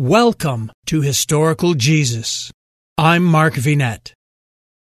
Welcome to Historical Jesus. I'm Mark Vinet.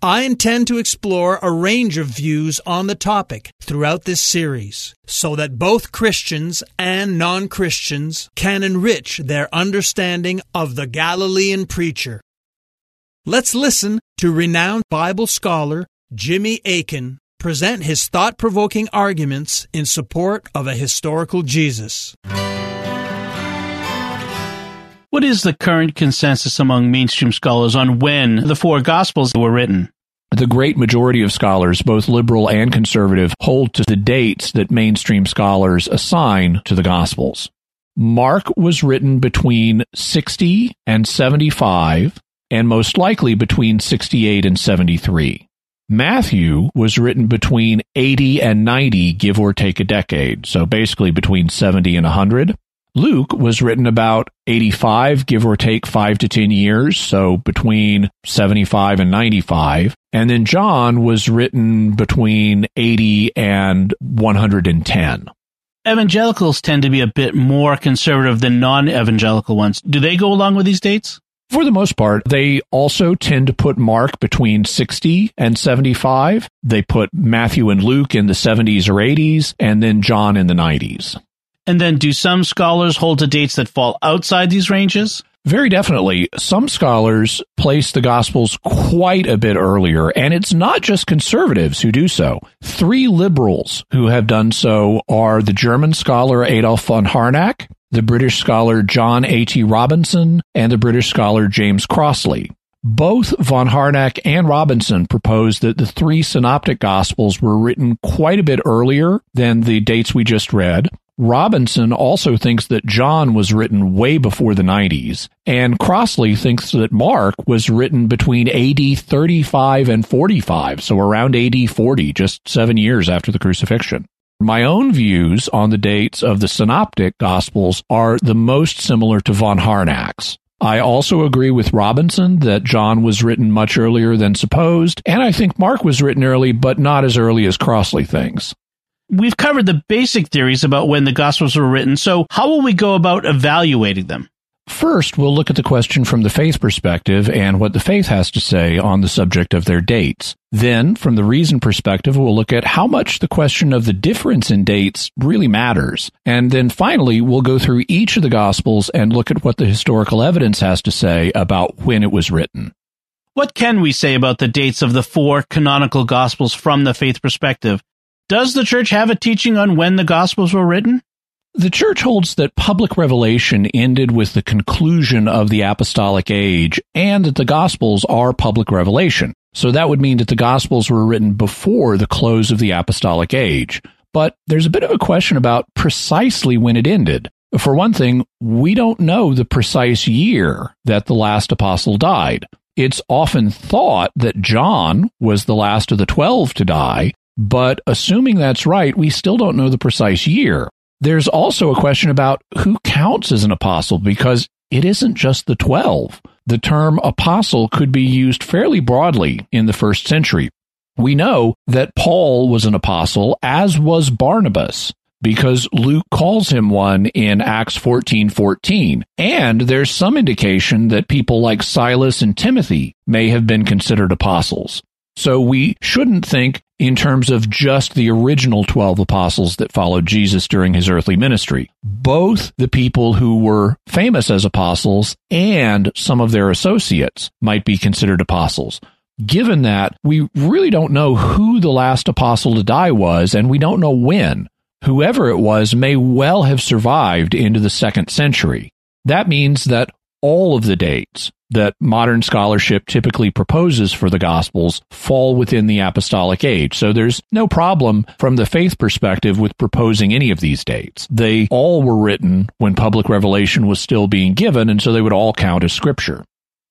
I intend to explore a range of views on the topic throughout this series so that both Christians and non Christians can enrich their understanding of the Galilean preacher. Let's listen to renowned Bible scholar Jimmy Akin present his thought provoking arguments in support of a historical Jesus. What is the current consensus among mainstream scholars on when the four Gospels were written? The great majority of scholars, both liberal and conservative, hold to the dates that mainstream scholars assign to the Gospels. Mark was written between 60 and 75, and most likely between 68 and 73. Matthew was written between 80 and 90, give or take a decade, so basically between 70 and 100. Luke was written about 85, give or take 5 to 10 years, so between 75 and 95. And then John was written between 80 and 110. Evangelicals tend to be a bit more conservative than non evangelical ones. Do they go along with these dates? For the most part, they also tend to put Mark between 60 and 75. They put Matthew and Luke in the 70s or 80s, and then John in the 90s. And then do some scholars hold to dates that fall outside these ranges? Very definitely. Some scholars place the Gospels quite a bit earlier, and it's not just conservatives who do so. Three liberals who have done so are the German scholar Adolf von Harnack, the British scholar John A.T. Robinson, and the British scholar James Crossley. Both von Harnack and Robinson propose that the three synoptic gospels were written quite a bit earlier than the dates we just read, Robinson also thinks that John was written way before the 90s, and Crossley thinks that Mark was written between AD 35 and 45, so around AD 40, just seven years after the crucifixion. My own views on the dates of the synoptic gospels are the most similar to von Harnack's. I also agree with Robinson that John was written much earlier than supposed, and I think Mark was written early, but not as early as Crossley thinks. We've covered the basic theories about when the Gospels were written, so how will we go about evaluating them? First, we'll look at the question from the faith perspective and what the faith has to say on the subject of their dates. Then, from the reason perspective, we'll look at how much the question of the difference in dates really matters. And then finally, we'll go through each of the Gospels and look at what the historical evidence has to say about when it was written. What can we say about the dates of the four canonical Gospels from the faith perspective? Does the church have a teaching on when the Gospels were written? The church holds that public revelation ended with the conclusion of the apostolic age and that the Gospels are public revelation. So that would mean that the Gospels were written before the close of the apostolic age. But there's a bit of a question about precisely when it ended. For one thing, we don't know the precise year that the last apostle died. It's often thought that John was the last of the twelve to die, but assuming that's right, we still don't know the precise year. There's also a question about who counts as an apostle because it isn't just the 12. The term apostle could be used fairly broadly in the first century. We know that Paul was an apostle, as was Barnabas, because Luke calls him one in Acts 14 14. And there's some indication that people like Silas and Timothy may have been considered apostles. So we shouldn't think in terms of just the original 12 apostles that followed Jesus during his earthly ministry. Both the people who were famous as apostles and some of their associates might be considered apostles. Given that, we really don't know who the last apostle to die was, and we don't know when. Whoever it was may well have survived into the second century. That means that all of the dates that modern scholarship typically proposes for the Gospels fall within the apostolic age. So there's no problem from the faith perspective with proposing any of these dates. They all were written when public revelation was still being given, and so they would all count as scripture.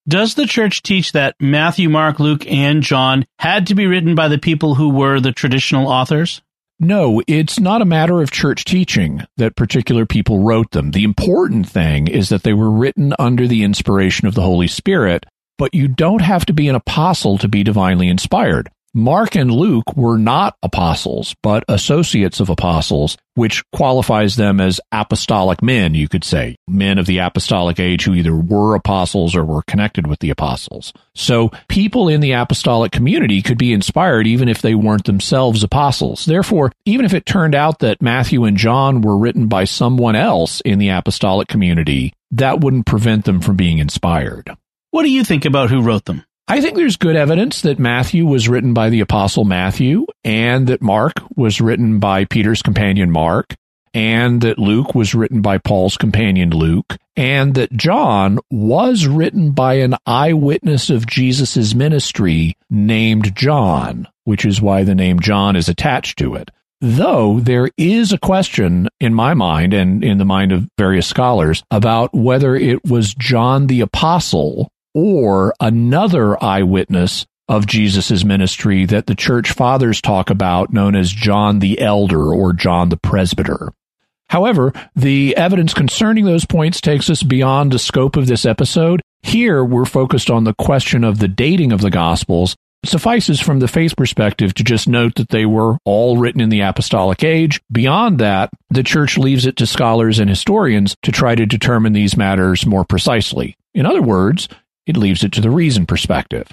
Does the church teach that Matthew, Mark, Luke, and John had to be written by the people who were the traditional authors? No, it's not a matter of church teaching that particular people wrote them. The important thing is that they were written under the inspiration of the Holy Spirit, but you don't have to be an apostle to be divinely inspired. Mark and Luke were not apostles, but associates of apostles, which qualifies them as apostolic men, you could say, men of the apostolic age who either were apostles or were connected with the apostles. So people in the apostolic community could be inspired even if they weren't themselves apostles. Therefore, even if it turned out that Matthew and John were written by someone else in the apostolic community, that wouldn't prevent them from being inspired. What do you think about who wrote them? I think there's good evidence that Matthew was written by the apostle Matthew and that Mark was written by Peter's companion Mark and that Luke was written by Paul's companion Luke and that John was written by an eyewitness of Jesus' ministry named John, which is why the name John is attached to it. Though there is a question in my mind and in the mind of various scholars about whether it was John the apostle or another eyewitness of Jesus' ministry that the church fathers talk about, known as John the Elder or John the Presbyter. However, the evidence concerning those points takes us beyond the scope of this episode. Here, we're focused on the question of the dating of the Gospels. It suffices from the faith perspective to just note that they were all written in the apostolic age. Beyond that, the church leaves it to scholars and historians to try to determine these matters more precisely. In other words, it leaves it to the reason perspective.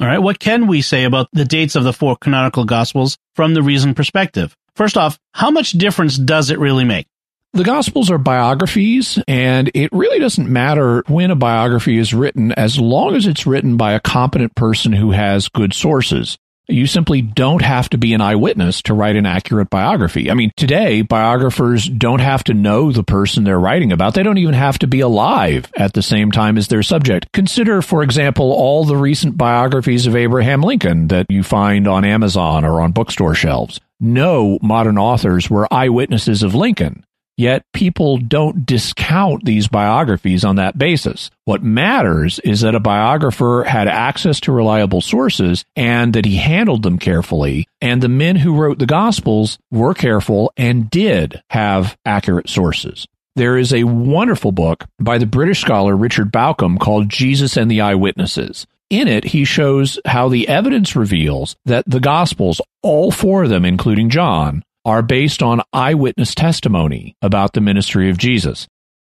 All right, what can we say about the dates of the four canonical gospels from the reason perspective? First off, how much difference does it really make? The Gospels are biographies, and it really doesn't matter when a biography is written as long as it's written by a competent person who has good sources. You simply don't have to be an eyewitness to write an accurate biography. I mean, today, biographers don't have to know the person they're writing about. They don't even have to be alive at the same time as their subject. Consider, for example, all the recent biographies of Abraham Lincoln that you find on Amazon or on bookstore shelves. No modern authors were eyewitnesses of Lincoln. Yet people don't discount these biographies on that basis. What matters is that a biographer had access to reliable sources and that he handled them carefully. And the men who wrote the Gospels were careful and did have accurate sources. There is a wonderful book by the British scholar Richard Bauckham called Jesus and the Eyewitnesses. In it, he shows how the evidence reveals that the Gospels, all four of them, including John, are based on eyewitness testimony about the ministry of Jesus.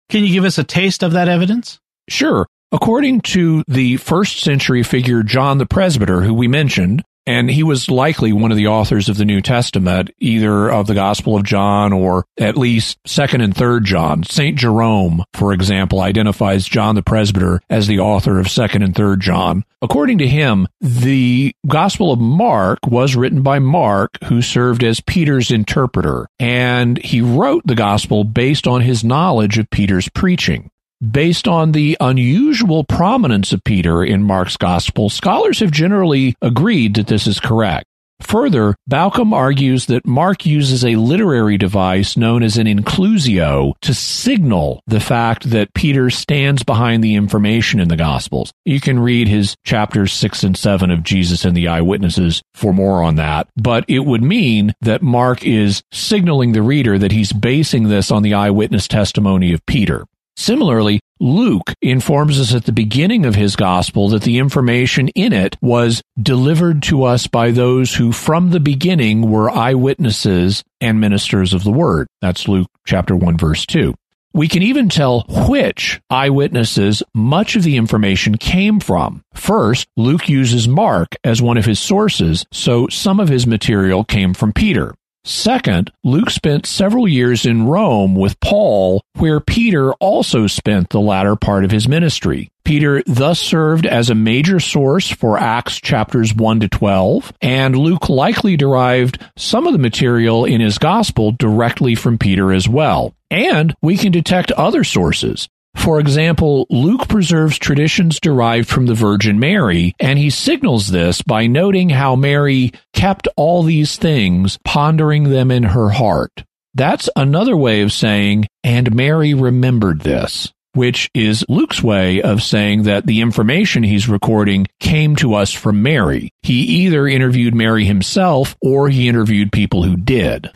Can you give us a taste of that evidence? Sure. According to the first century figure John the Presbyter, who we mentioned, and he was likely one of the authors of the New Testament, either of the Gospel of John or at least 2nd and 3rd John. St. Jerome, for example, identifies John the Presbyter as the author of 2nd and 3rd John. According to him, the Gospel of Mark was written by Mark, who served as Peter's interpreter, and he wrote the Gospel based on his knowledge of Peter's preaching. Based on the unusual prominence of Peter in Mark's gospel, scholars have generally agreed that this is correct. Further, Bauckham argues that Mark uses a literary device known as an inclusio to signal the fact that Peter stands behind the information in the Gospels. You can read his chapters 6 and 7 of Jesus and the Eyewitnesses for more on that, but it would mean that Mark is signaling the reader that he's basing this on the eyewitness testimony of Peter. Similarly, Luke informs us at the beginning of his gospel that the information in it was delivered to us by those who from the beginning were eyewitnesses and ministers of the word. That's Luke chapter 1 verse 2. We can even tell which eyewitnesses much of the information came from. First, Luke uses Mark as one of his sources, so some of his material came from Peter. Second, Luke spent several years in Rome with Paul, where Peter also spent the latter part of his ministry. Peter thus served as a major source for Acts chapters 1 to 12, and Luke likely derived some of the material in his gospel directly from Peter as well. And we can detect other sources. For example, Luke preserves traditions derived from the Virgin Mary, and he signals this by noting how Mary kept all these things, pondering them in her heart. That's another way of saying, and Mary remembered this, which is Luke's way of saying that the information he's recording came to us from Mary. He either interviewed Mary himself or he interviewed people who did.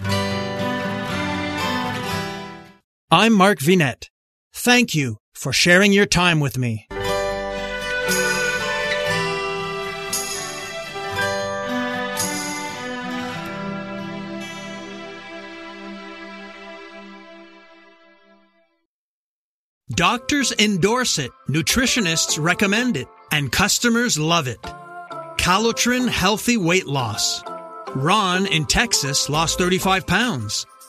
I'm Mark Vinet. Thank you for sharing your time with me. Doctors endorse it, nutritionists recommend it, and customers love it. Calotren Healthy Weight Loss. Ron in Texas lost 35 pounds.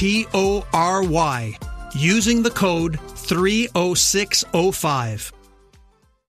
T O R Y, using the code 30605.